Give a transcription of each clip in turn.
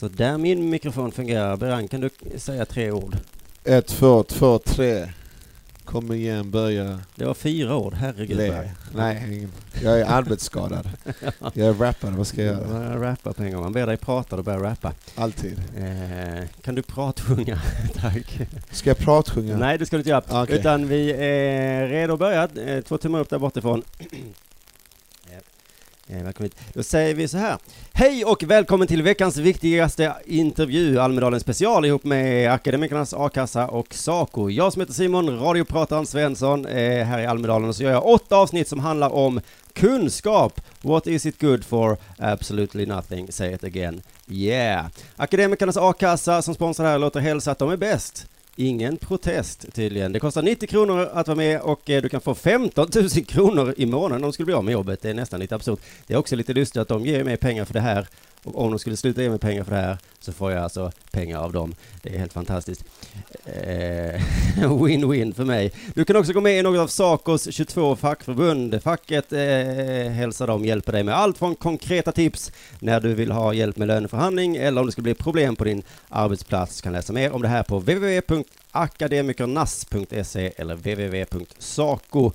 Så där min mikrofon fungerar. Berang, kan du säga tre ord? Ett, två, två, tre. Kom igen, börja. Det var fyra ord, herregud. Le. Nej, jag är arbetsskadad. Jag är rappare, vad ska jag Jag göra? börjar rappa på en gång. Man ber dig prata, då börjar jag rappa. Alltid. Eh, kan du pratsjunga? Tack. Ska jag pratsjunga? Nej, det ska du inte göra. Okej. Utan vi är redo att börja. Eh, Två tummar upp där bortifrån. Eh, välkommen hit. Då säger vi så här. Hej och välkommen till veckans viktigaste intervju, Almedalen special ihop med Akademikernas A-kassa och Saco. Jag som heter Simon, radioprataren Svensson, eh, här i Almedalen och så gör jag åtta avsnitt som handlar om kunskap. What is it good for? Absolutely nothing. Say it again. Yeah. Akademikernas A-kassa som sponsrar det här låter hälsa att de är bäst. Ingen protest tydligen. Det kostar 90 kronor att vara med och eh, du kan få 15 000 kronor i månaden om du skulle bli av med jobbet. Det är nästan lite absurt. Det är också lite lustigt att de ger mig pengar för det här och om de skulle sluta ge mig pengar för det här så får jag alltså pengar av dem. Det är helt fantastiskt. Eh, win-win för mig. Du kan också gå med i något av Sacos 22 fackförbund. Facket eh, hälsar dem, hjälper dig med allt från konkreta tips när du vill ha hjälp med löneförhandling eller om det ska bli problem på din arbetsplats. kan läsa mer om det här på www.akademikernas.se eller www.saco.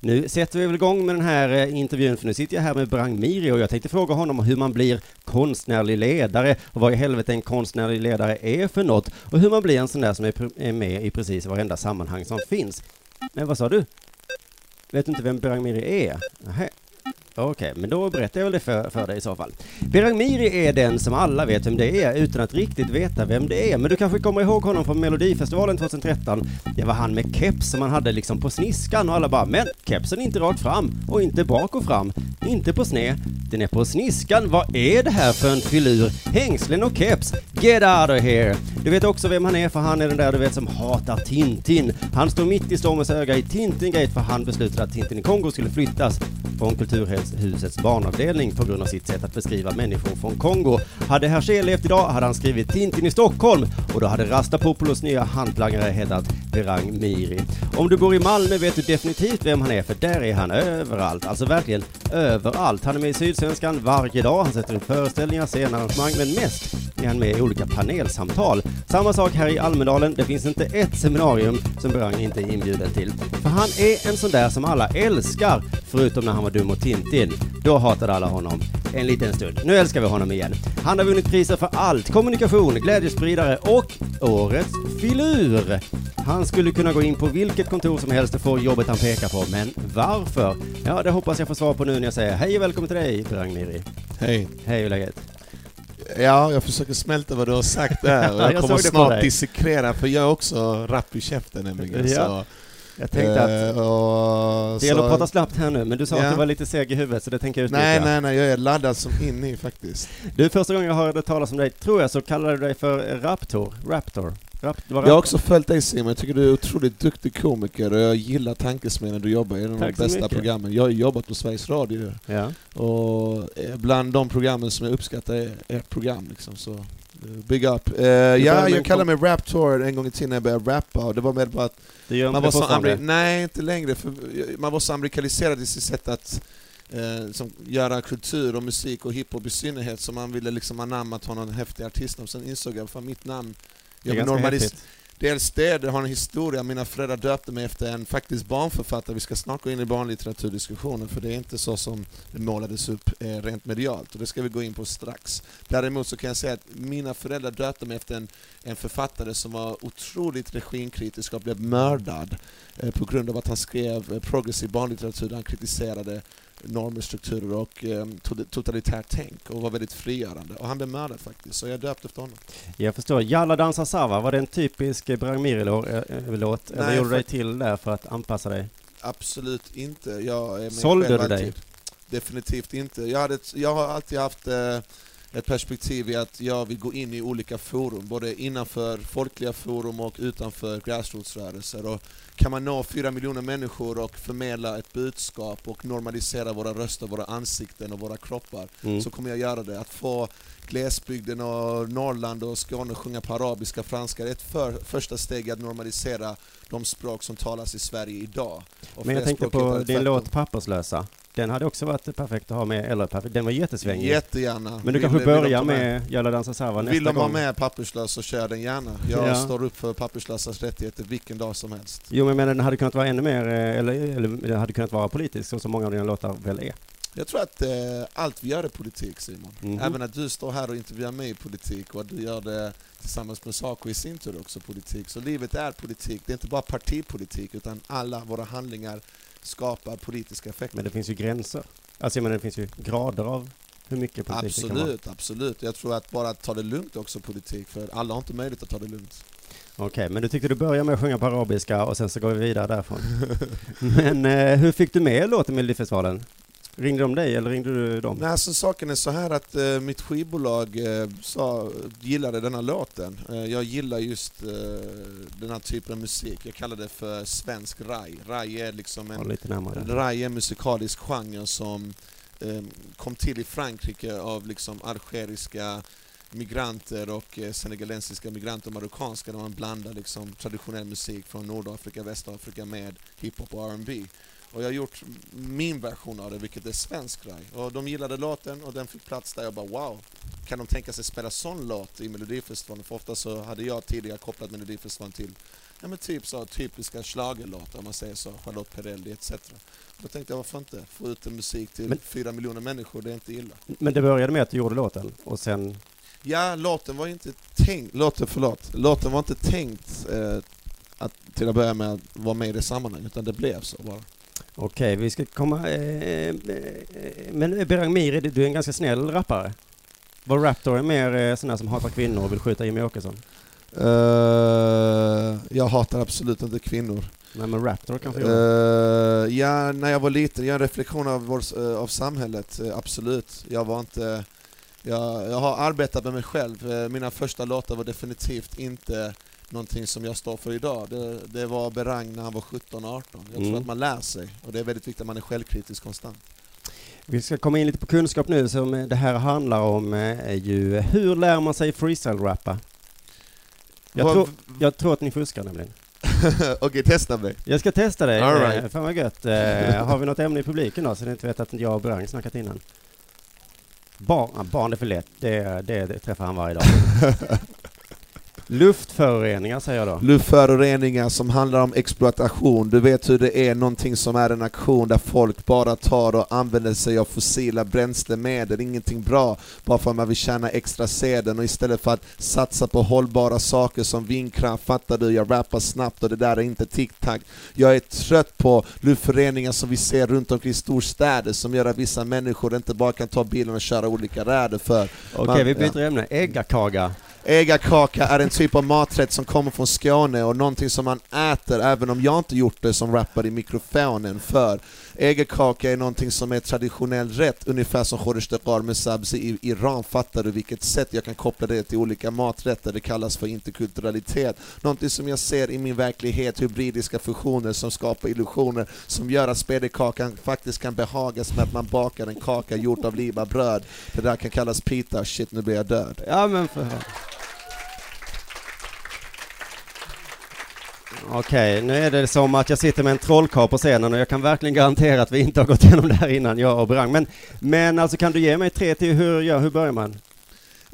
Nu sätter vi väl igång med den här eh, intervjun för nu sitter jag här med Brang Miri och jag tänkte fråga honom hur man blir konstnärlig ledare och vad i helvete en konstnärlig ledare är för något och hur man blir en sån där som är är med i precis varenda sammanhang som finns. Men vad sa du? Vet du inte vem Brang Miri är? Nähä. Okej, men då berättar jag väl det för, för dig i så fall. Behrang Miri är den som alla vet vem det är utan att riktigt veta vem det är. Men du kanske kommer ihåg honom från Melodifestivalen 2013. Det var han med keps som han hade liksom på sniskan och alla bara men kepsen är inte rakt fram och inte bak och fram, inte på sned, den är på sniskan. Vad är det här för en filur? Hängslen och keps, get out of here! Du vet också vem han är för han är den där du vet som hatar Tintin. Han står mitt i stormens öga i Tintin-gate för han beslutade att Tintin i Kongo skulle flyttas från husets barnavdelning på grund av sitt sätt att beskriva människor från Kongo. Hade Hergé levt idag hade han skrivit Tintin i Stockholm och då hade Rastapopoulos nya hantlangare hetat Berang Miri. Om du bor i Malmö vet du definitivt vem han är för där är han överallt, alltså verkligen överallt. Han är med i Sydsvenskan varje dag, han sätter upp föreställningar, scenarrangemang men mest är han med i olika panelsamtal. Samma sak här i Almedalen, det finns inte ett seminarium som Berang inte är inbjuden till. För han är en sån där som alla älskar, förutom när han var dum mot Tintin. Då hatade alla honom en liten stund. Nu älskar vi honom igen. Han har vunnit priser för allt, kommunikation, glädjespridare och årets filur. Han skulle kunna gå in på vilket kontor som helst och få jobbet han pekar på, men varför? Ja, det hoppas jag får svar på nu när jag säger hej och välkommen till dig, Berang Miri. Hej. Hej, hur läget? Ja, jag försöker smälta vad du har sagt där och Jag jag kommer snart dig. dissekrera för jag är också rapp i käften nämligen. Ja, Så, Jag tänkte att och, det gäller att prata snabbt här nu, men du sa att Ja. du var lite seg i huvudet så det tänker jag utnyttja. Nej, nej, nej, jag är laddad som in i faktiskt. Du, första gången jag hörde talas om dig, tror jag, så kallade du dig för Raptor. Raptor. Rap, Jag har också följt dig Simon, jag tycker du är otroligt duktig komiker och jag gillar tankesmedjan du jobbar i, en av de bästa mycket. programmen. Jag har jobbat på Sveriges Radio Ja. och eh, bland de programmen som jag uppskattar är ert program liksom, så Big up. Eh, ja, jag kallade mig Raptor en gång i tiden när jag började rappa och det var med på att Det gör man var så Nej, inte längre. För man var så amerikaniserad i sitt sätt att eh, som göra kultur och musik och hiphop i synnerhet, så man ville liksom anamma att ha någon häftig artistnamn. Sen insåg jag, fan mitt namn, jag vill, normalis-. Dels det, det har en historia. Mina föräldrar döpte mig efter en faktiskt barnförfattare. Vi ska snart gå in i barnlitteraturdiskussionen för det är inte så som det målades upp eh, rent medialt och det ska vi gå in på strax. Däremot så kan jag säga att mina föräldrar döpte mig efter en, en författare som var otroligt regimkritisk och blev mördad eh, på grund av att han skrev eh, progressiv barnlitteratur där han kritiserade normer, strukturer och eh, totalitärt tänk och var väldigt frigörande. Och han blev mördad faktiskt, så jag döpte efter honom. Jag förstår. Jalla dansar Sava, var det en typisk Brangmiri-låt? Eller gjorde du dig till där för att anpassa dig? Absolut inte. Jag är Sålde du dig? Definitivt inte. Jag, hade jag har alltid haft eh, ett perspektiv i att jag vill gå in i olika forum, både innanför folkliga forum och utanför gräsrotsrörelser. Och kan man nå fyra miljoner människor och förmedla ett budskap och normalisera våra röster, våra ansikten och våra kroppar, Mm. så kommer jag göra det. Att få glesbygden och Norrland och Skåne sjunga på arabiska, franska, är ett för, första steg att normalisera de språk som talas i Sverige idag. Och Men jag tänkte på din låt Papperslösa. Den hade också varit perfekt att ha med, eller perfekt, den var jättesvängig. Jättegärna. Men du kanske börjar med Jalla dansar Sava nästa Vill de ha med papperslös så kör den gärna. Jag Ja. står upp för papperslösas rättigheter vilken dag som helst. Jo men den hade kunnat vara ännu mer, eh, eller, eller den hade kunnat vara politisk så som många av dina låtar väl är. Jag tror att eh, allt vi gör är politik Simon. Mhm. Även att du står här och intervjuar mig i politik och att du gör det tillsammans med Saco i sin tur också politik. Så livet är politik, det är inte bara partipolitik utan alla våra handlingar skapar politiska effekter. Men det finns ju gränser. Alltså jag menar det finns ju grader av hur mycket politik det kan vara. Absolut, absolut. Jag tror att bara att ta det lugnt också politik, för alla har inte möjlighet att ta det lugnt. Okej, men du tyckte du började med att sjunga på arabiska och sen så går vi vidare därifrån. men eh, hur fick du med låten Melodifestivalen? Ringde de dig eller ringde du dem? Nej, alltså, saken är så här att eh, mitt skivbolag eh, sa, gillade denna låten. Eh, jag gillar just eh, den här typen av musik. Jag kallar det för svensk raj. Raj är liksom Ja, en, är en musikalisk genre som eh, kom till i Frankrike av liksom algeriska migranter och eh, senegalensiska migranter och marockanska där man blandar liksom traditionell musik från Nordafrika, Västafrika med hiphop och R&B. Och jag har gjort min version av det, vilket är svensk raj. Och de gillade låten och den fick plats där. Jag bara wow, kan de tänka sig spela sån låt i Melodifestivalen? För ofta så hade jag tidigare kopplat Melodifestivalen till ja, men typ så typiska schlagerlåtar om man säger så, Charlotte Perrelli etc. Då tänkte jag varför inte, få ut en musik till fyra miljoner människor, det är inte illa. Men det började med att du gjorde låten och sen, Ja, låten var inte tänkt, låten, förlåt, låten var inte tänkt eh, att till att börja med att vara med i det sammanhanget, utan det blev så bara. Okej vi ska komma, eh, eh, men Berang Miri, du är en ganska snäll rappare. Var Raptor är mer eh, sån här som hatar kvinnor och vill skjuta Jimmy Åkesson? Eh, jag hatar absolut inte kvinnor. Nej men Raptor kanske. Uh, ja, när jag var liten, jag är en reflektion av, vår, eh, av samhället, eh, absolut. Jag var inte... Jag, jag har arbetat med mig själv. Eh, mina första låtar var definitivt inte någonting som jag står för idag. Det, det var Berang när han var 17-18. Jag Mm. tror att man lär sig, och det är väldigt viktigt att man är självkritisk konstant. Vi ska komma in lite på kunskap nu som eh, det här handlar om eh, är ju hur lär man sig freestyle-rappa? Jag, tror, jag tror att ni fuskar nämligen. Okej, testa mig. Jag ska testa dig. All Eh, right. Fan vad gött. Eh, har vi något ämne i publiken då så ni inte vet att jag och Brang snackat innan? Barn, ah, barn är för lätt. Det, det, det träffar han varje dag. Luftföroreningar säger jag då. Luftföroreningar som handlar om exploatation. Du vet hur det är, någonting som är en aktion där folk bara tar och använder sig av fossila bränslemedel, ingenting bra, bara för att man vill tjäna extra sedeln och istället för att satsa på hållbara saker som vindkraft, fattar du, jag rappar snabbt och det där är inte tic-tac. Jag är trött på luftföroreningar som vi ser runt omkring storstäder som gör att vissa människor inte bara kan ta bilen och köra olika räder för. Okej, Man- vi byter ämne. Äggakaga. Äggakaka är en typ av maträtt som kommer från Skåne och någonting som man äter även om jag inte gjort det som rappare i mikrofonen för. Ägerkaka är någonting som är traditionell rätt, ungefär som khoresh med sabzi i Iran. Fattar du vilket sätt jag kan koppla det till olika maträtter? Det kallas för interkulturalitet. Någonting som jag ser i min verklighet, hybridiska fusioner som skapar illusioner som gör att spedekakan faktiskt kan behagas med att man bakar en kaka gjord av libabröd. Det där kan kallas pita, shit nu blir jag död. Ja men för Okej, nu är det som att jag sitter med en trollkarl på scenen och jag kan verkligen garantera att vi inte har gått igenom det här innan, jag och Brang. Men, men alltså kan du ge mig tre till hur, ja, hur börjar man?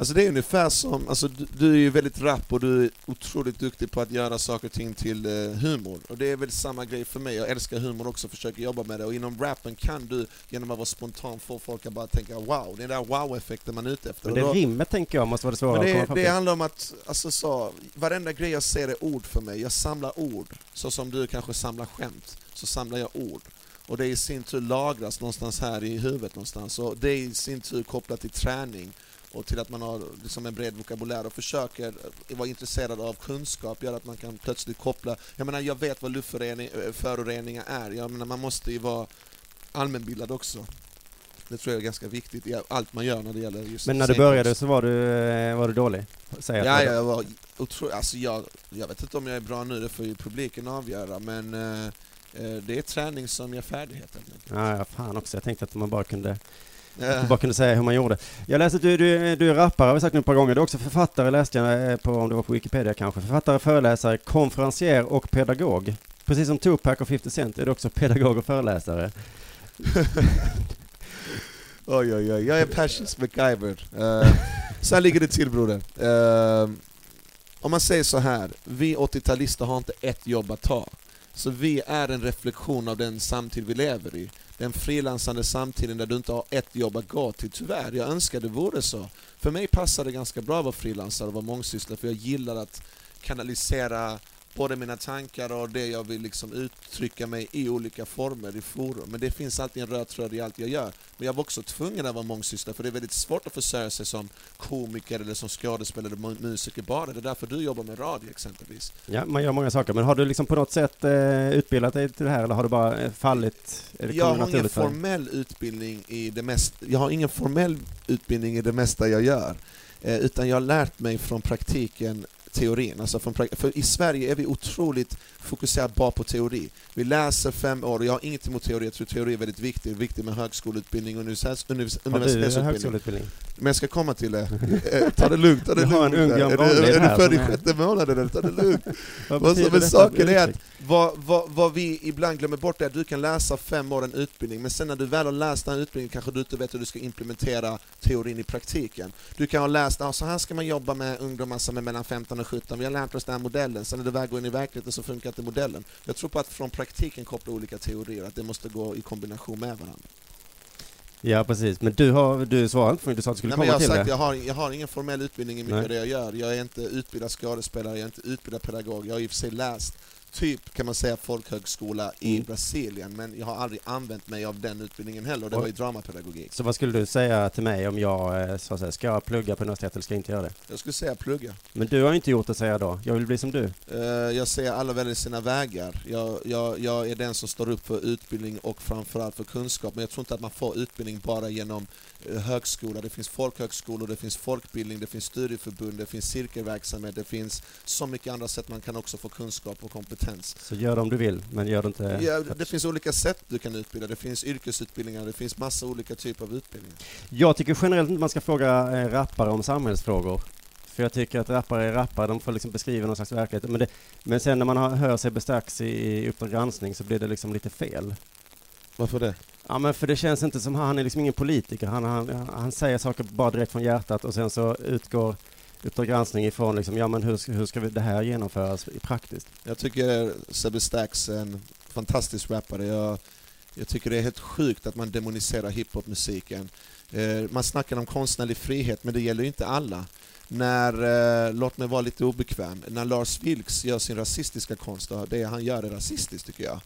Alltså det är ungefär som, alltså du, du är ju väldigt rapp och du är otroligt duktig på att göra saker och ting till eh, humor. Och det är väl samma grej för mig, jag älskar humor också, försöker jobba med det. Och inom rappen kan du, genom att vara spontan, få folk att bara tänka wow, det är den där wow-effekten man är ute efter. Men det Och då- rimmet tänker jag måste vara det svåra men att komma det, det handlar om att, alltså så, varenda grej jag ser är ord för mig. Jag samlar ord. Så som du kanske samlar skämt, så samlar jag ord. Och det i sin tur lagras någonstans här i huvudet någonstans. Och det är i sin tur kopplat till träning och till att man har liksom en bred vokabulär och försöker vara intresserad av kunskap gör att man kan plötsligt koppla... Jag menar, jag vet vad luftföroreningar är. Jag menar, man måste ju vara allmänbildad också. Det tror jag är ganska viktigt i allt man gör när det gäller just Men när du började så var du, eh, var du dålig? Säg att Ja, jag var otro... alltså jag, jag vet inte om jag är bra nu, det får ju publiken avgöra, men eh, eh, det är träning som ger färdighet. Ja, ja, fan också. Jag tänkte att man bara kunde, Eh, du bara kunde säga hur man gjorde. Jag läste att du, du, du är rappare, har vi sagt nu ett par gånger. Du är också författare, läste jag eh, på, om det var på Wikipedia kanske. Författare, föreläsare, konferencier och pedagog. Precis som Tupac och 50 Cent är du också pedagog och föreläsare. Oj, oj, oj, jag är Passions MacGyver. Uh, så här ligger det till broder. Eh, om man säger så här, vi 80-talister har inte ett jobb att ta. Så vi är en reflektion av den samtid vi lever i. Den frilansande samtiden där du inte har ett jobb att gå till, tyvärr. Jag önskar det vore så. För mig passar det ganska bra att vara frilansare och vara mångsysslare, för jag gillar att kanalisera både mina tankar och det jag vill liksom uttrycka mig i olika former, i forum. Men det finns alltid en röd tråd i allt jag gör. Men jag var också tvungen att vara mångsysslare, för det är väldigt svårt att försörja sig som komiker eller som skådespelare eller mu- musiker bara. Det är därför du jobbar med radio exempelvis. Ja, man gör många saker. Men har du liksom på något sätt eh, utbildat dig till det här eller har du bara eh, fallit? Jag har ingen formell utbildning i det mesta, jag har ingen formell utbildning i det mesta jag gör. Eh, utan jag har lärt mig från praktiken teorin. Alltså från för i Sverige är vi otroligt fokuserade bara på teori. Vi läser fem år, och jag har inget emot teori, jag tror teori är väldigt viktigt, viktigt med högskoleutbildning och univers, du universitetsutbildning. Men jag ska komma till det. Eh, ta det lugnt, ta det har lugnt. en ung Är du- Brandlid Är du född i är- sjätte månaden eller? Ta det lugnt. Vad som är saken är att vad, vad, vad vi ibland glömmer bort är att du kan läsa fem år en utbildning, men sen när du väl har läst den utbildningen kanske du inte vet hur du ska implementera teorin i praktiken. Du kan ha läst att så här ska man jobba med ungdomar som är mellan 15 och 17, vi har lärt oss den här modellen, sen när du väl går in i verkligheten så funkar inte modellen. Jag tror på att från praktiken koppla olika teorier, att det måste gå i kombination med varandra. Ja, precis. Men du, har, du svarade inte på mig. Du sa att du skulle Nej, komma jag, har till sagt, det. jag, har, jag har ingen formell utbildning i mycket Nej. av det jag gör. Jag är inte utbildad skådespelare, jag är inte utbildad pedagog. Jag har i och för sig läst typ kan man säga folkhögskola i Mm. Brasilien, men jag har aldrig använt mig av den utbildningen heller, och det var ju dramapedagogik. Så vad skulle du säga till mig om jag eh, så säga, ska jag plugga på universitetet eller ska jag inte göra det? Jag skulle säga plugga. Men du har ju inte gjort det säger jag då. Jag vill bli som du. Eh, Jag ser alla väljer sina vägar. Jag, jag, jag är den som står upp för utbildning och framförallt för kunskap, men jag tror inte att man får utbildning bara genom högskola. Det finns folkhögskolor, det finns folkbildning, det finns studieförbund, det finns cirkelverksamhet, det finns så mycket andra sätt man kan också få kunskap och kompetens. Så gör det om du vill, men gör det inte... Ja, det finns olika sätt du kan utbilda, det finns yrkesutbildningar, det finns massa olika typer av utbildningar. Jag tycker generellt inte man ska fråga eh, rappare om samhällsfrågor. För jag tycker att rappare är rappare, de får liksom beskriva någon slags verklighet. Men, det, men sen när man har, hör sig bestärks i, i Uppdrag granskning så blir det liksom lite fel. Varför det? Ja men för det känns inte som, han är liksom ingen politiker. Han, han, han säger saker bara direkt från hjärtat och sen så utgår Uppdrag granskning ifrån liksom, ja men hur, hur ska vi, det här genomföras i praktiskt? Jag tycker Sebbe Stax är en fantastisk rappare. Jag, jag tycker det är helt sjukt att man demoniserar hiphopmusiken. Eh, man snackar om konstnärlig frihet, men det gäller ju inte alla. När, eh, låt mig vara lite obekväm, när Lars Vilks gör sin rasistiska konst, och det han gör är rasistiskt tycker jag.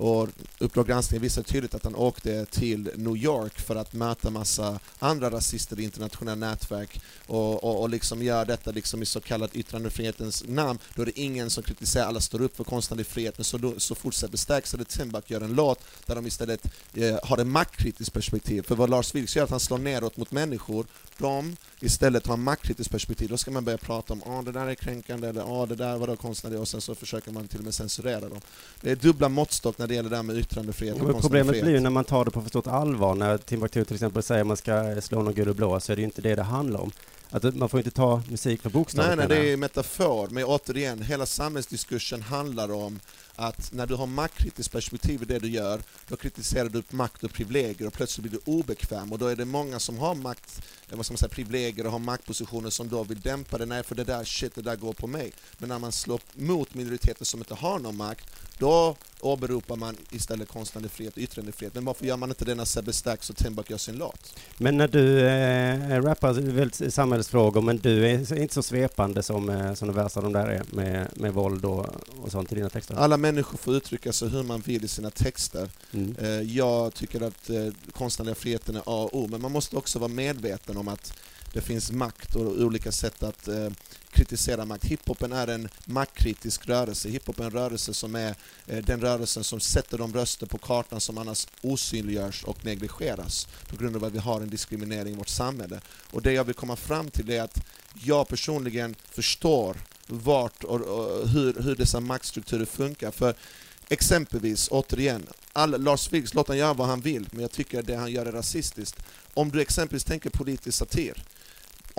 Och Uppdrag granskning visar tydligt att han åkte till New York för att möta massa andra rasister i internationella nätverk och, och, och liksom gör detta liksom i så kallad yttrandefrihetens namn. Då är det ingen som kritiserar, alla står upp för konstnärlig frihet, men så, då, så fortsätter Stax eller Timbuk gör en låt där de istället eh, har ett maktkritiskt perspektiv. För vad Lars Vilks gör är att han slår neråt mot människor, de istället har maktkritiskt perspektiv. Då ska man börja prata om att det där är kränkande, eller ah, det där var konstnärligt, och sen så försöker man till och med censurera dem. Det är dubbla måttstock när det gäller det här med yttrandefrihet och Men problemet blir ju när man tar det på för stort allvar. När Timbuktu till exempel säger att man ska slå någon gul och blå så är det ju inte det det handlar om. Att man får inte ta musik för bokstavligt. Nej, nej, det är metafor. Men återigen, hela samhällsdiskursen handlar om att när du har maktkritiskt perspektiv i det du gör, då kritiserar du makt och privilegier och plötsligt blir du obekväm och då är det många som har makt, eh, vad ska man säga, privilegier och har maktpositioner som då vill dämpa det, nej för det där shit, det där går på mig. Men när man slår mot minoriteter som inte har någon makt, då åberopar man istället konstnärlig frihet och yttrandefrihet. Men varför gör man inte det när Sebbe Stax och Timbuk gör sin låt? Men när du eh, rappar väldigt samhällsfrågor, men du är inte så svepande som, som de värsta de där är med, med våld och, och sånt i dina texter. Alla människor får uttrycka sig hur man vill i sina texter. Mm. Eh, Jag tycker att eh, konstnärliga friheten är A och O, men man måste också vara medveten om att det finns makt och olika sätt att eh, kritisera makt. Hiphopen är en maktkritisk rörelse. Hiphop är en rörelse som är eh, den rörelsen som sätter de röster på kartan som annars osynliggörs och negligeras på grund av att vi har en diskriminering i vårt samhälle. Och det jag vill komma fram till är att jag personligen förstår vart och, och hur, hur dessa maktstrukturer funkar. För Exempelvis, återigen, all, Lars Vilks, låt han göra vad han vill, men jag tycker det han gör är rasistiskt. Om du exempelvis tänker politisk satir,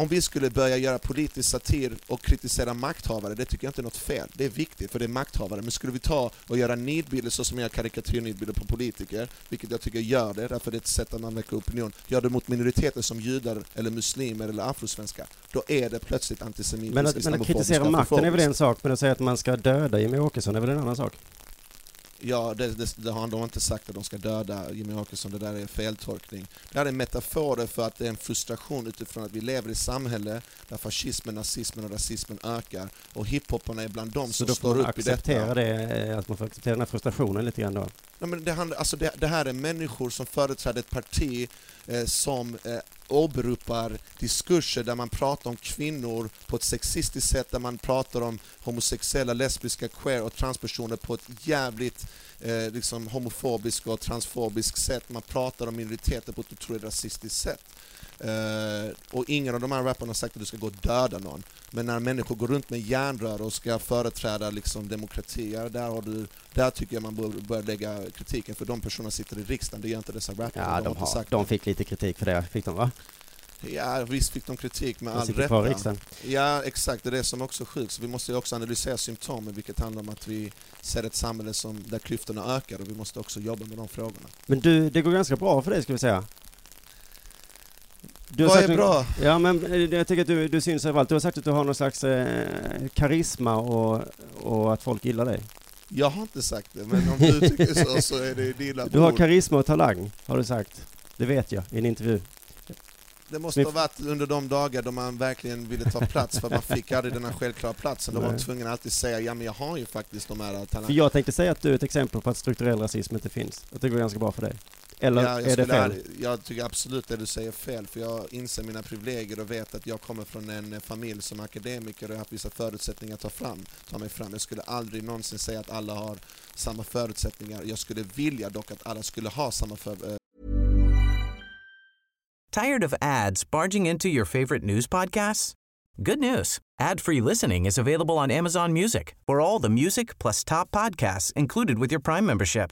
om vi skulle börja göra politisk satir och kritisera makthavare, det tycker jag inte är något fel. Det är viktigt, för det är makthavare. Men skulle vi ta och göra nidbilder så som jag karikatyrnidbilder på politiker, vilket jag tycker gör det, därför det är ett sätt att man väcker opinion, gör det mot minoriteter som judar, eller muslimer eller afrosvenskar, då är det plötsligt antisemitiskt, Men att, men att kritisera makten är väl en sak, men att säga att man ska döda Jimmie Åkesson är väl en annan sak? Ja, det, det, det har de inte sagt att de ska döda Jimmy Åkesson, det där är feltolkning. Det här är metaforer för att det är en frustration utifrån att vi lever i ett samhälle där fascismen, nazismen och rasismen ökar och hiphoparna är bland dem Så som då får står man upp i detta. acceptera det, eh, att man får acceptera den här frustrationen lite grann då. Nej, men det, handlar, alltså det, det här är människor som företräder ett parti Eh, som eh, åberopar diskurser där man pratar om kvinnor på ett sexistiskt sätt, där man pratar om homosexuella, lesbiska, queer och transpersoner på ett jävligt eh, liksom homofobiskt och transfobiskt sätt. Man pratar om minoriteter på ett otroligt rasistiskt sätt. Eh, och ingen av de här rapparna har sagt att du ska gå och döda någon. Men när människor går runt med järnrör och ska företräda liksom, demokrati, ja, där, har du, där tycker jag man bör, bör lägga kritiken, för de personerna sitter i riksdagen, det gör inte dessa rappare. Ja, de, inte har, sagt de fick lite kritik för det, fick de va? Ja, visst fick de kritik med De all rätt. Ja, exakt. Det är det som också är sjukt. Så vi måste ju också analysera symptomen, vilket handlar om att vi ser ett samhälle som, där klyftorna ökar och vi måste också jobba med de frågorna. Men du, det går ganska bra för dig ska vi säga. Du Vad är en- bra? Ja, men eh, jag tycker att du, du syns överallt. Du har sagt att du har någon slags eh, karisma och, och att folk gillar dig. Jag har inte sagt det, men om du tycker så, så är det dina Du har karisma och talang, har du sagt. Det vet jag i en intervju. Det måste ha varit under de dagar då man verkligen ville ta plats, för man fick aldrig den här självklara platsen. Då var man tvungen att alltid säga, ja men jag har ju faktiskt de här För talangerna. jag tänkte säga att du är ett exempel på att strukturell rasism inte finns. Att det går ganska bra för dig. Eller Ja, jag, är det skulle fel? aldrig- jag tycker absolut det du säger fel, för jag inser mina privilegier och vet att jag kommer från en eh, familj som är akademiker och jag har haft vissa förutsättningar att ta, fram, ta mig fram. Jag skulle aldrig någonsin säga att alla har samma förutsättningar. Jag skulle vilja dock att alla skulle ha samma för, eh, Tired of ads barging into your favorite news podcasts? Good news. Ad-free listening is available on Amazon Music for all the music plus top podcasts included with your Prime membership.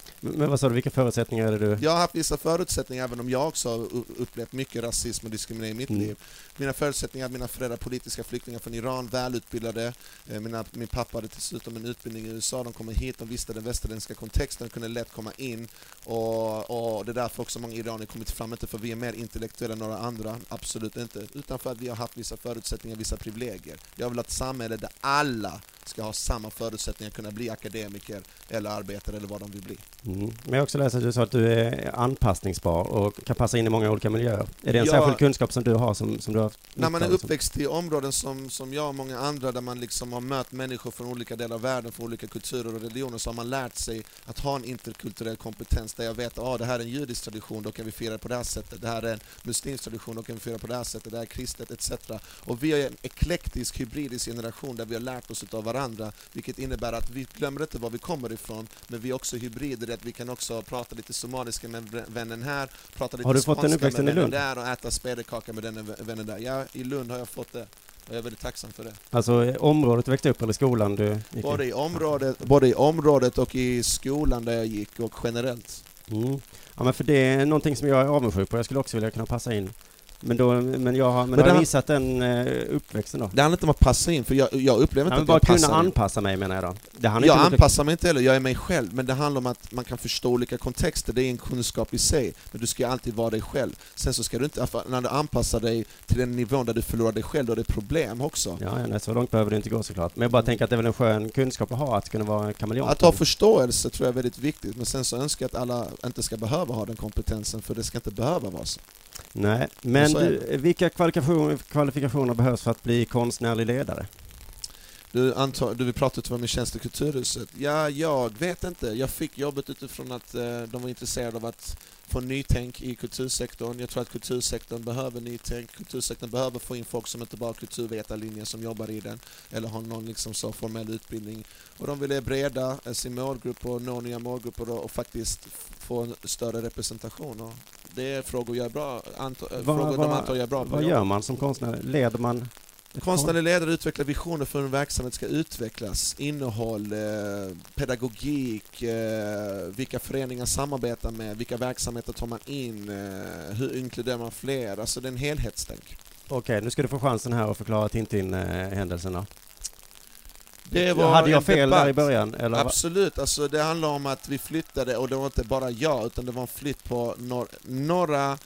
Men, vad sa du, vilka förutsättningar är det du... Jag har haft vissa förutsättningar, även om jag också har upplevt mycket rasism och diskriminering i mitt Mm. liv. Mina förutsättningar, mina föräldrar politiska flyktingar från Iran, välutbildade. Eh, Mina, min pappa hade dessutom en utbildning i USA, de kommer hit, de visste den västerländska kontexten, kunde lätt komma in. Och, och det är därför också många iranier kommit fram, inte för att vi är mer intellektuella än några andra, absolut inte, utan för att vi har haft vissa förutsättningar, vissa privilegier. Jag vill ha ett samhälle där alla ska ha samma förutsättningar att kunna bli akademiker eller arbetare eller vad de vill bli. Mm. Men jag också läst att du sa att du är anpassningsbar och kan passa in i många olika miljöer. Är det en Ja. särskild kunskap som du har som, som du har När man är uppväxt i områden som, som jag och många andra där man liksom har mött människor från olika delar av världen, från olika kulturer och religioner så har man lärt sig att ha en interkulturell kompetens kompetens där jag vet att ah, det här är en judisk tradition, då kan vi fira på det här sättet. Det här är en muslimsk tradition, då kan vi fira på det här sättet. Det här är kristet etc. Och vi är en eklektisk, hybridisk generation där vi har lärt oss av varandra, vilket innebär att vi glömmer inte var vi kommer ifrån, men vi är också hybrider, att vi kan också prata lite somaliska med vännen här, prata lite Har du fått den skånska med i vännen Lund? där och äta spädekaka med den vännen där. Ja, i Lund har jag fått det. Jag är väldigt tacksam för det. Alltså området du växte upp eller skolan du gick? Både i, området, både i området och i skolan där jag gick och generellt. Mm. Ja men för det är någonting som jag är avundsjuk på, jag skulle också vilja kunna passa in. Men, då, men jag har, men Men har det missat den uh, uppväxten då? Det handlar inte om att passa in, för jag, jag upplever Ja, inte men att bara jag kunna passar in. anpassa mig menar jag då. Det handlar Jag inte anpassar mig inte heller, jag är mig själv, men det handlar om att man kan förstå olika kontexter, det är en kunskap i sig, men du ska alltid vara dig själv. Sen så ska du inte, när du anpassar dig till den nivån där du förlorar dig själv, då är det problem också. Ja, ja, nej, så långt behöver det inte gå såklart. Men jag bara tänker att det är väl en skön kunskap att ha, att kunna vara kameleont. Att ha förståelse tror jag är väldigt viktigt, men sen så önskar jag att alla inte ska behöva ha den kompetensen, för det ska inte behöva vara så. Nej, men du, vilka kvalifikationer, kvalifikationer behövs för att bli konstnärlig ledare? Du, antar, du vill prata utifrån min tjänst i Kulturhuset? Ja, jag vet inte. Jag fick jobbet utifrån att eh, de var intresserade av att få nytänk i kultursektorn. Jag tror att kultursektorn behöver nytänk. Kultursektorn behöver få in folk som inte bara har kulturvetarlinjen som jobbar i den, eller har någon liksom så formell utbildning. Och de ville breda eh, sin målgrupp och nå nya målgrupper och, faktiskt få en större representation. Och det är frågor jag är bra, anta, eh, Vad- frågor de vad- antar jag är bra på. Vad gör man som konstnär? Leder man? Konstnärlig ledare utvecklar visioner för hur en verksamhet ska utvecklas. Innehåll, eh, pedagogik, eh, vilka föreningar samarbetar med, vilka verksamheter tar man in, eh, hur inkluderar man fler? Alltså det är en helhetstänk. Okej, nu ska du få chansen här att förklara Tintin-händelserna. Det var Hade jag fel där i debatt. början? Eller? Absolut, alltså det handlar om att vi flyttade och det var inte bara jag utan det var en flytt på nor- några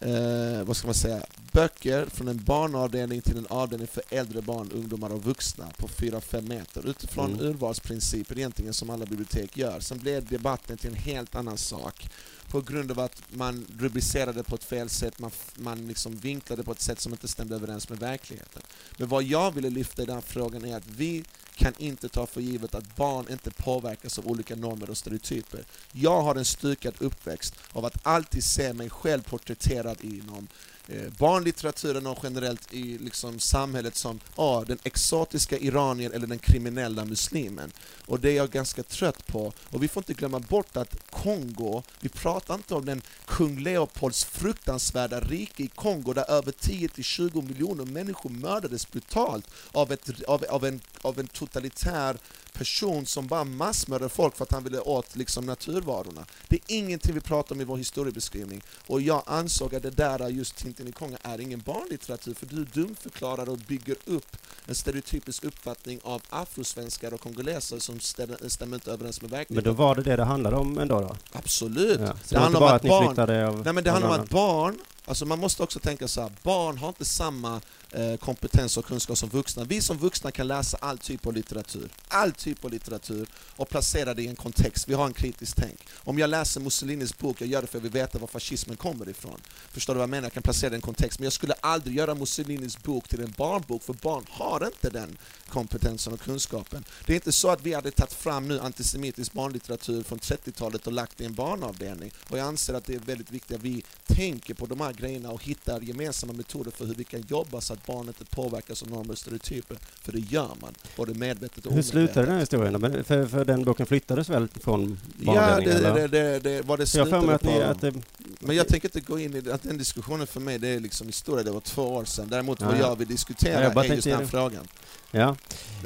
eh, vad ska man säga, böcker från en barnavdelning till en avdelning för äldre barn, ungdomar och vuxna på 4-5 meter utifrån Mm. urvalsprinciper egentligen som alla bibliotek gör. Sen blev debatten till en helt annan sak på grund av att man rubricerade på ett fel sätt, man, man liksom vinklade på ett sätt som inte stämde överens med verkligheten. Men vad jag ville lyfta i den här frågan är att vi kan inte ta för givet att barn inte påverkas av olika normer och stereotyper. Jag har en stukad uppväxt av att alltid se mig själv porträtterad inom eh, Eh, barnlitteraturen och generellt i liksom, samhället som ah, den exotiska iranier eller den kriminella muslimen. Och det är jag ganska trött på. Och vi får inte glömma bort att Kongo, vi pratar inte om den kung Leopolds fruktansvärda rike i Kongo där över 10-20 miljoner människor mördades brutalt av, ett, av, av, en, av en totalitär person som bara massmördade folk för att han ville åt liksom, naturvarorna. Det är ingenting vi pratar om i vår historiebeskrivning. Och jag ansåg att det där just Tintin i Kongo är ingen barnlitteratur för du dumförklarar och bygger upp en stereotypisk uppfattning av afrosvenskar och kongoleser som stämmer, stämmer inte överens med Men verkligheten. då var det det det handlade om ändå då? Absolut! Ja. Det det handlar om att barn- av... Nej men det handlar om att barn, alltså man måste också tänka så här, barn har inte samma eh, kompetens och kunskap som vuxna. Vi som vuxna kan läsa all typ av litteratur, all typ av litteratur och placera det i en kontext. Vi har en kritisk tänk. Om jag läser Mussolinis bok, jag gör det för att jag vill veta var fascismen kommer ifrån. Förstår du vad jag menar? Jag kan placera det i en kontext. Men jag skulle aldrig göra Mussolinis bok till en barnbok, för barn har inte den kompetensen och kunskapen. Det är inte så att vi hade tagit fram nu antisemitisk barnlitteratur från 30-talet och lagt i en barnavdelning. Och jag anser att det är väldigt viktigt att vi tänker på de här grejerna och hittar gemensamma metoder för hur vi kan jobba så att barn inte påverkas av normer och stereotyper. För det gör man, både medvetet och Hur slutade den omedvetet. här historien För, för den boken flyttades väl från Ja, barnavdelningen? det, eller? det, det, det, vad det jag slutade på. att det, Men jag tänker inte gå in i att den diskussionen för mig det är liksom historia, det var två år sedan. Däremot vad Ja, ja. jag vill diskutera Ja, jag är just den frågan. Ja,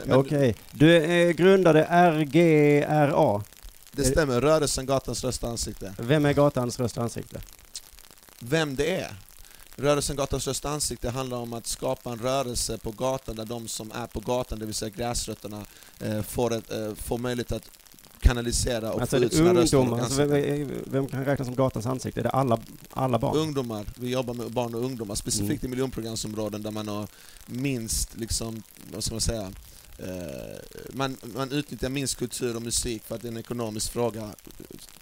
okej. Du eh, grundade RGRA. Det stämmer, rörelsen Gatans rösta ansikte. Vem är gatans röst ansikte? Vem det är? Rörelsen Gatans rösta ansikte handlar om att skapa en rörelse på gatan där de som är på gatan, det vill säga gräsrötterna, eh, får, ett, eh, får möjlighet att kanalisera och Alltså få ut sina röster ungdomar? Alltså, ansikten. vem, kan räknas som gatans ansikte? Är det alla, alla barn? Ungdomar, vi jobbar med barn och ungdomar, specifikt Mm. i miljonprogramsområden där man har minst, liksom, vad ska man säga, man, man utnyttjar minst kultur och musik för att det är en ekonomisk fråga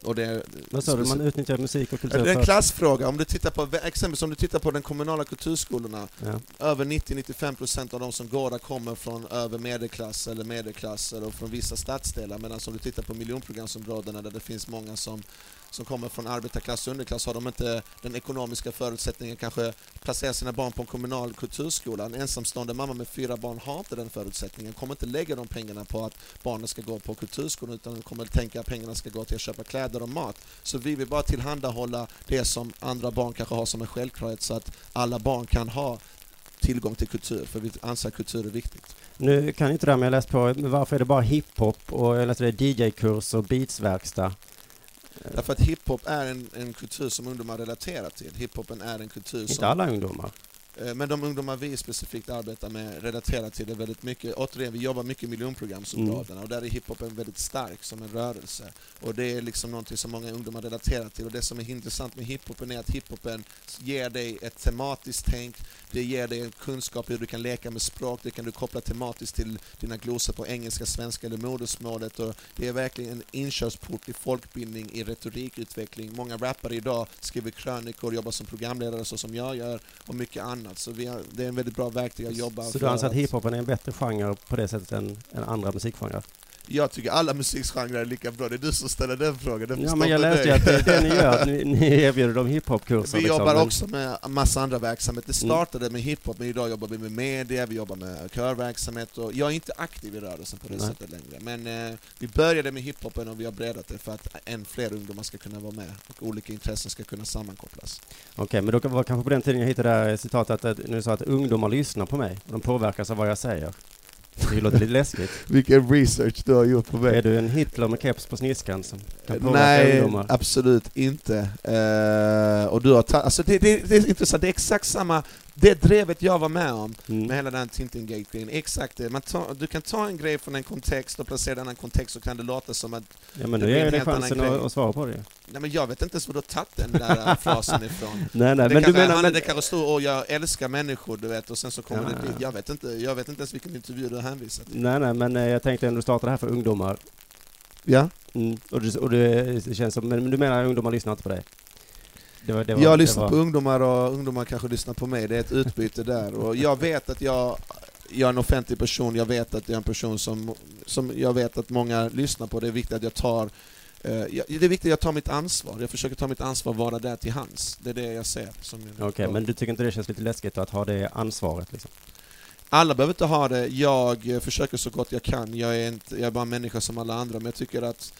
och det, Vad sa du, man utnyttjar musik och kultur det är en klassfråga. Om du tittar på, exempelvis om du tittar på den kommunala kulturskolorna, Ja. över 90-95% av de som går där kommer från över medelklass eller medelklass eller från vissa stadsdelar. Medan om du tittar på miljonprogramsområdena där det finns många som, som kommer från arbetarklass och underklass har de inte den ekonomiska förutsättningen kanske placera sina barn på en kommunal kulturskola. En ensamstående mamma med fyra barn har inte den förutsättningen, kommer inte lägga de pengarna på att barnen ska gå på kulturskolan utan kommer tänka att pengarna ska gå till att köpa kläder och mat. Så vi vill bara tillhandahålla det som andra barn kanske har som en självklarhet så att alla barn kan ha tillgång till kultur, för vi anser att kultur är viktigt. Nu kan jag inte det här men jag läst på, varför är det bara hiphop och jag läste det DJ-kurs och beatsverkstad? Därför att hiphop är en, en kultur som ungdomar relaterar till. Hiphopen är en kultur Inte som... alla ungdomar. Eh, Men de ungdomar vi specifikt arbetar med relaterar till det väldigt mycket. Återigen, vi jobbar mycket i miljonprogramsområdena och där är hiphopen väldigt stark som en rörelse. Och det är liksom någonting som många ungdomar relaterar till. Och det som är intressant med hiphopen är att hiphopen ger dig ett tematiskt tänk, det ger dig en kunskap hur du kan leka med språk, det kan du koppla tematiskt till dina glosor på engelska, svenska eller modersmålet. Och det är verkligen en inkörsport i folkbildning, i retorikutveckling. Många rappare idag skriver krönikor, jobbar som programledare så som jag gör och mycket annat. Så har, det är en väldigt bra verktyg att jobba Så du anser att att- hiphopen är en bättre genre på det sättet än, än andra musikgenrer? Jag tycker alla musikgenrer är lika bra, det är du som ställer den frågan. Den Ja men jag läste ju att det, det ni gör, att ni, ni erbjuder dem hiphopkurser. Vi liksom, jobbar men- också med massa andra verksamheter. Det Mm. startade med hiphop, men idag jobbar vi med media, vi jobbar med körverksamhet. Och jag är inte aktiv i rörelsen på det Nej. sättet längre. Men eh, vi började med hiphopen och vi har breddat det för att än fler ungdomar ska kunna vara med och olika intressen ska kunna sammankopplas. Okej, men då var kanske på den tiden jag hittade det här citatet att när du sa att ungdomar lyssnar på mig och de påverkas av vad jag säger. Det låter lite läskigt. Vilken research du har gjort på Är du en Hitler med keps på sniskan som kan Nej, ungdomar? absolut inte. Eh, och du har alltså det, det, det är intressant, det är exakt samma, det drevet jag var med om Mm. med hela den Tintin-gate-grejen, exakt det. Man tar, du kan ta en grej från en kontext och placera den i en annan kontext så kan det låta som att Ja men nu ger jag dig chansen att, att svara på det. Nej men jag vet inte ens var du har tagit den där frasen ifrån. Nej nej, det men du kanske, menar... han, Men, det kanske står åh jag älskar människor du vet och sen så kommer Ja, det dit. ja. Jag vet inte, jag vet inte ens vilken intervju du har hänvisat till. nej nej, men eh, jag tänkte ändå starta det här för ungdomar. Ja? Mm. Och, du, och det, det känns som, men du menar att ungdomar lyssnar inte på dig? Det var, det var, jag det lyssnar var- på ungdomar och ungdomar kanske lyssnar på mig, det är ett utbyte där. Och jag vet att jag, jag är en offentlig person, jag vet att jag är en person som, som jag vet att många lyssnar på. Det är viktigt att jag tar eh, det är viktigt att jag tar mitt ansvar. Jag försöker ta mitt ansvar och vara där till hands. Det är det jag ser. Okej, roll. men du tycker inte det känns lite läskigt att ha det ansvaret liksom? Alla behöver inte ha det, jag eh, försöker så gott jag kan. Jag är, inte, jag är bara en människa som alla andra, men jag tycker att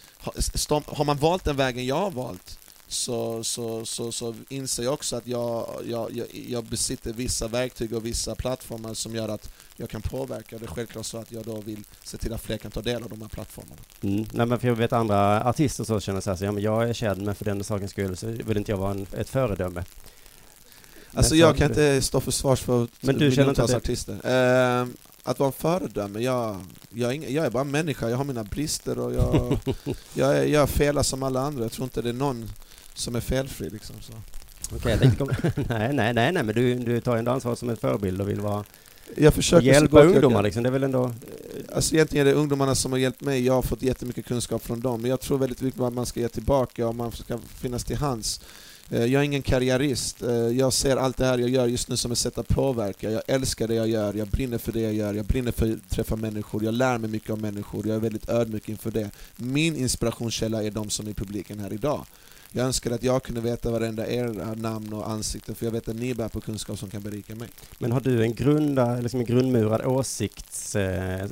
har man valt den vägen jag har valt så, så, så, så inser jag också att jag, jag, jag, jag besitter vissa verktyg och vissa plattformar som gör att jag kan påverka. Det är självklart så att jag då vill se till att fler kan ta del av de här plattformarna. Mm. Nej men för jag vet andra artister så känner så här, så, ja men jag är känd men för den sakens skull så vill inte jag vara en, ett föredöme. Alltså jag kan inte stå för svars för Men du känner inte att det- artister. Eh, att vara en föredöme, jag, jag, är ing- jag är bara en människa, jag har mina brister och jag, jag, är, jag felar som alla andra. Jag tror inte det är någon som är felfri. Liksom, så. Kom... nej, nej, nej, nej, men du, du tar ändå ansvar som en förebild och vill vara... Jag försöker hjälpa ungdomar liksom, det är väl ändå... Alltså egentligen är det ungdomarna som har hjälpt mig, jag har fått jättemycket kunskap från dem. Men jag tror väldigt mycket på att man ska ge tillbaka och man ska finnas till hands. Eh, Jag är ingen karriärist, Eh, jag ser allt det här jag gör just nu som ett sätt att påverka. Jag älskar det jag gör, jag brinner för det jag gör, jag brinner för att träffa människor, jag lär mig mycket om människor, jag är väldigt ödmjuk inför det. Min inspirationskälla är de som är i publiken här idag. Jag önskar att jag kunde veta varenda era namn och ansikten, för jag vet att ni bär på kunskap som kan berika mig. Men har du en grunda, liksom en grundmurad åsikt eh, eh,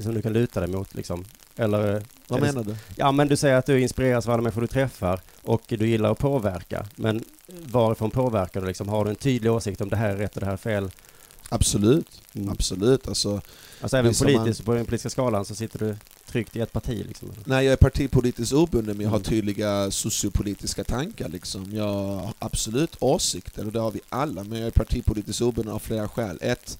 som du kan luta dig mot liksom? Eller? eh, Vad menar du? Ja men du säger att du inspireras av alla människor du träffar och du gillar att påverka. Men varifrån påverkar du liksom? Har du en tydlig åsikt om det här är rätt och det här är fel? Absolut, Mm. absolut. Alltså, Alltså även politiskt, på den politiska skalan så sitter du tryggt i ett parti liksom? Nej, jag är partipolitiskt obunden men jag har Mm. tydliga sociopolitiska tankar. Liksom. Jag har absolut åsikter, och det har vi alla, men jag är partipolitiskt obunden av flera skäl. Ett,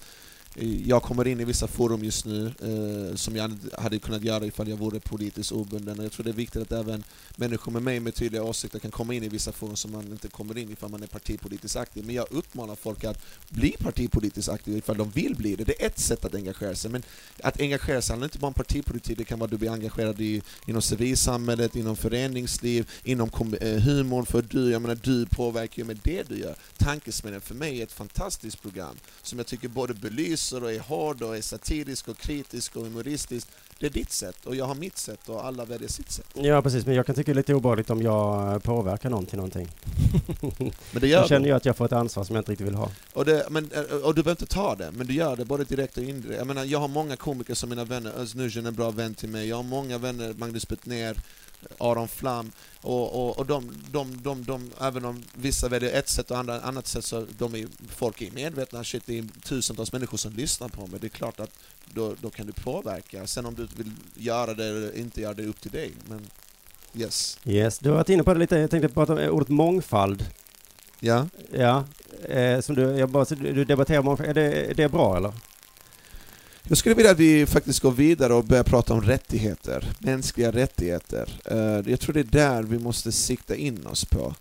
jag kommer in i vissa forum just nu eh, som jag hade kunnat göra ifall jag vore politiskt obunden. Och jag tror det är viktigt att även människor med mig med tydliga åsikter kan komma in i vissa forum som man inte kommer in ifall man är partipolitiskt aktiv. Men jag uppmanar folk att bli partipolitiskt aktiva ifall de vill bli det. Det är ett sätt att engagera sig. Men att engagera sig handlar inte bara om partipolitik, det kan vara att du blir engagerad i, inom civilsamhället, inom föreningsliv, inom eh, humor. För du, jag menar, du påverkar ju med det du gör. Tankesmedjan för mig är ett fantastiskt program som jag tycker både belyser och är hård och är satirisk och kritisk och humoristisk. Det är ditt sätt och jag har mitt sätt och alla väljer sitt sätt. Ja precis, men jag kan tycka det är lite obehagligt om jag påverkar någon till någonting. Men det gör jag känner ju att jag får ett ansvar som jag inte riktigt vill ha. Och, det, men, och du behöver inte ta det, men du gör det både direkt och indirekt. Jag menar, jag har många komiker som mina vänner, Özz Nujen är en bra vän till mig, jag har många vänner, Magnus Bettner, Aron Flam, och, och, och de, de, de, de, även om vissa väljer ett sätt och andra annat sätt så de är, folk är medvetna, shit det är tusentals människor som lyssnar på mig, det är klart att då, då kan du påverka. Sen om du vill göra det eller inte göra det, är upp till dig. Men yes. Yes, du har varit inne på det lite, jag tänkte prata om ordet mångfald. Ja. Ja, eh, som du, jag bara, du debatterar mångfald, är det, är det bra eller? Jag skulle vilja att vi faktiskt går vidare och börjar prata om rättigheter, mänskliga rättigheter. Eh, jag tror det är där vi måste sikta in oss på.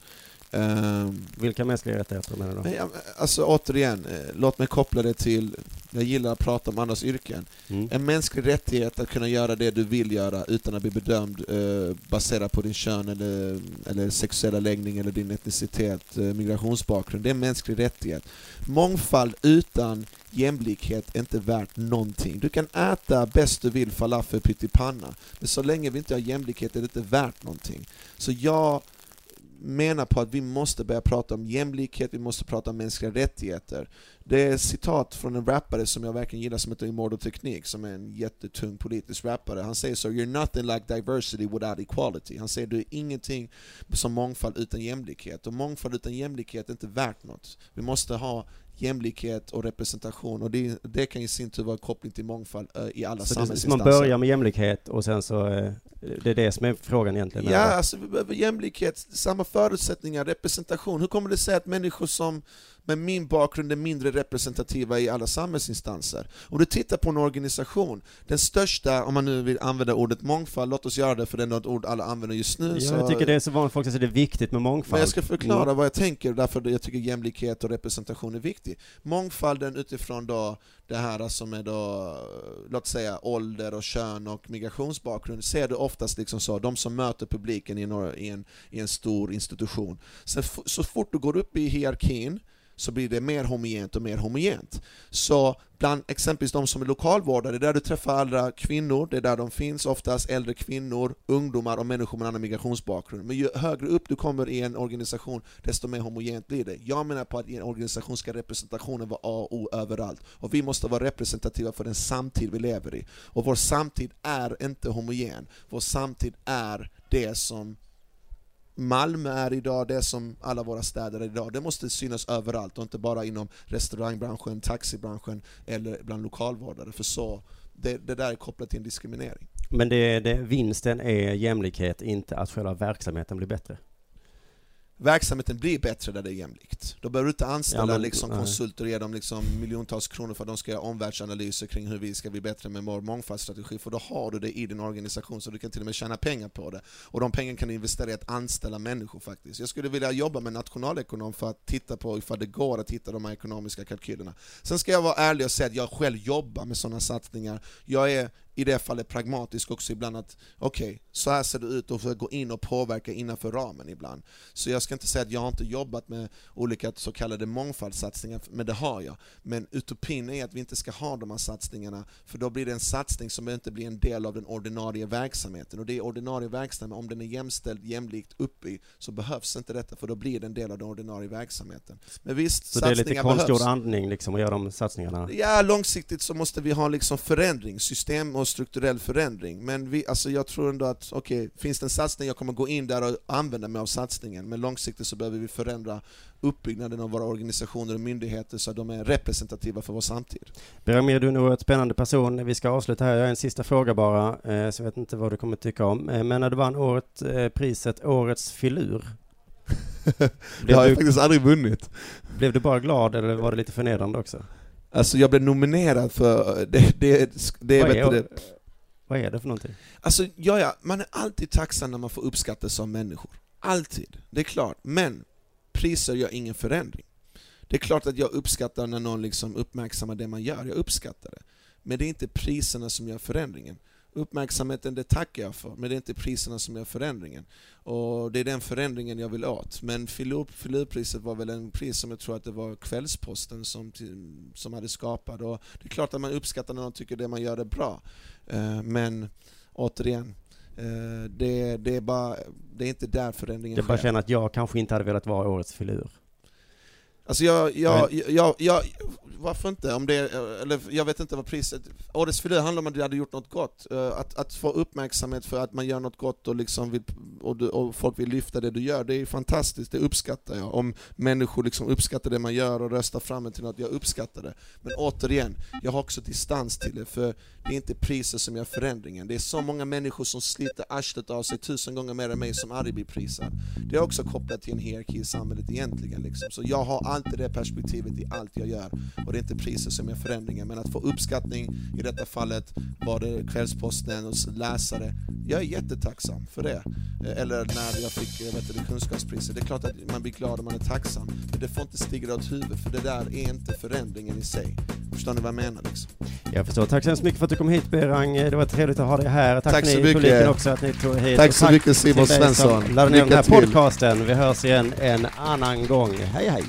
Uh, Vilka mänskliga rättigheter menar du? Alltså återigen, uh, låt mig koppla det till, jag gillar att prata om andras yrken. Mm. En mänsklig rättighet att kunna göra det du vill göra utan att bli bedömd uh, baserat på din kön eller, eller sexuella läggning eller din etnicitet, migrationsbakgrund. Det är en mänsklig rättighet. Mångfald utan jämlikhet är inte värt någonting. Du kan äta bäst du vill falafel pyttipanna, men så länge vi inte har jämlikhet är det inte värt någonting. Så jag menar på att vi måste börja prata om jämlikhet, vi måste prata om mänskliga rättigheter. Det är ett citat från en rappare som jag verkligen gillar som heter Immortal Technique, som är en jättetung politisk rappare. Han säger så, “You're nothing like diversity without equality”. Han säger du är ingenting som mångfald utan jämlikhet, och mångfald utan jämlikhet är inte värt något. Vi måste ha jämlikhet och representation och det, det kan i sin tur vara koppling till mångfald uh, i alla så samhällsinstanser. Så man börjar med jämlikhet och sen så, uh, det är det som är frågan egentligen? Ja, alltså vi behöver jämlikhet, samma förutsättningar, representation. Hur kommer det sig att människor som med min bakgrund är mindre representativa i alla samhällsinstanser. Om du tittar på en organisation, den största, om man nu vill använda ordet mångfald, låt oss göra det för det är ett ord alla använder just nu. Ja, så... Jag tycker det är så vanligt folk att det är viktigt med mångfald. Men jag ska förklara mm. vad jag tänker, därför jag tycker jämlikhet och representation är viktigt. Mångfalden utifrån då det här som är då, låt säga ålder och kön och migrationsbakgrund, ser du oftast liksom så, de som möter publiken i en, i en, i en stor institution. Sen, så fort du går upp i hierarkin, så blir det mer homogent och mer homogent. Så bland exempelvis de som är lokalvårdare, det är där du träffar alla kvinnor, det är där de finns, oftast äldre kvinnor, ungdomar och människor med annan migrationsbakgrund. Men ju högre upp du kommer i en organisation, desto mer homogent blir det. Jag menar på att i en organisation ska representationen vara A och O överallt. Och vi måste vara representativa för den samtid vi lever i. Och vår samtid är inte homogen. Vår samtid är det som Malmö är idag, det som alla våra städer är idag, det måste synas överallt och inte bara inom restaurangbranschen, taxibranschen eller bland lokalvårdare, för så, det, det där är kopplat till en diskriminering. Men det, det, vinsten är jämlikhet, inte att själva verksamheten blir bättre? Verksamheten blir bättre där det är jämlikt. Då behöver du inte anställa ja, men, liksom, konsulter och ge dem liksom miljontals kronor för att de ska göra omvärldsanalyser kring hur vi ska bli bättre med vår mångfaldsstrategi, för då har du det i din organisation så du kan till och med tjäna pengar på det. Och de pengarna kan du investera i att anställa människor faktiskt. Jag skulle vilja jobba med nationalekonom för att titta på ifall det går att hitta de här ekonomiska kalkylerna. Sen ska jag vara ärlig och säga att jag själv jobbar med sådana satsningar. Jag är i det fallet pragmatisk också ibland att okej, okay, så här ser det ut och gå in och påverka innanför ramen ibland. Så jag ska inte säga att jag inte jobbat med olika så kallade mångfaldssatsningar, men det har jag. Men utopin är att vi inte ska ha de här satsningarna, för då blir det en satsning som inte blir en del av den ordinarie verksamheten. Och det är ordinarie verksamhet, om den är jämställd, jämlikt i, så behövs inte detta, för då blir det en del av den ordinarie verksamheten. Men visst, Så det är lite konstgjord andning liksom att göra de satsningarna? Ja, långsiktigt så måste vi ha liksom förändring, system och och strukturell förändring. Men vi, alltså jag tror ändå att, okej, okay, finns det en satsning, jag kommer gå in där och använda mig av satsningen, men långsiktigt så behöver vi förändra uppbyggnaden av våra organisationer och myndigheter så att de är representativa för vår samtid. Beramir, du är nog ett spännande person. Vi ska avsluta här. Jag har en sista fråga bara, eh, så jag vet inte vad du kommer tycka om. Eh, men när du vann året, eh, priset Årets filur, det har jag du, faktiskt aldrig vunnit. Blev du bara glad eller var det lite förnedrande också? Alltså jag blev nominerad för, det, det, det, Vad är, det. vad är det för någonting? Alltså ja, ja, man är alltid tacksam när man får uppskattas av människor. Alltid, det är klart. Men priser gör ingen förändring. Det är klart att jag uppskattar när någon liksom uppmärksammar det man gör, jag uppskattar det. Men det är inte priserna som gör förändringen. Uppmärksamheten det tackar jag för, men det är inte priserna som gör förändringen. Och det är den förändringen jag vill åt. Men filur- Filurpriset var väl en pris som jag tror att det var Kvällsposten som, som hade skapat. Och det är klart att man uppskattar när någon tycker det man gör är bra. Eh, Men återigen, eh, det, det, är bara, det är inte där förändringen Jag bara sker. känner att jag kanske inte hade velat vara årets filur. Alltså jag, jag, jag, jag, varför inte? Om det, eller jag vet inte vad priset... Årets filur handlar om att du hade gjort något gott. Eh, att, att få uppmärksamhet för att man gör något gott och, liksom vill, och, du, och folk vill lyfta det du gör, det är fantastiskt, det uppskattar jag. Om människor liksom uppskattar det man gör och röstar fram det till något, jag uppskattar det. Men återigen, jag har också distans till det, för det är inte priset som gör förändringen. Det är så många människor som sliter arslet av sig tusen gånger mer än mig som aldrig blir prisad. Det är också kopplat till en hierarki i samhället egentligen. Liksom. Så jag har alltid det perspektivet i allt jag gör. Och det är inte priset som gör förändringen. Men att få uppskattning, i detta fallet var det Kvällsposten och läsare. Jag är jättetacksam för det. Eh, Eller när jag fick eh, vet du, det, kunskapspriset. Det är klart att man blir glad och man är tacksam. Men det får inte stiga åt huvudet, för det där är inte förändringen i sig. Förstår ni vad jag menar? Liksom? Jag förstår. Tack så hemskt mycket för att du kom hit Berang. Det var trevligt att ha dig här. Tack, Tack så ni publiken också att ni tog hit. Tack Och så mycket, Simon Svensson. laddade ner den här till. podcasten. Vi hörs igen en annan gång. Hej hej!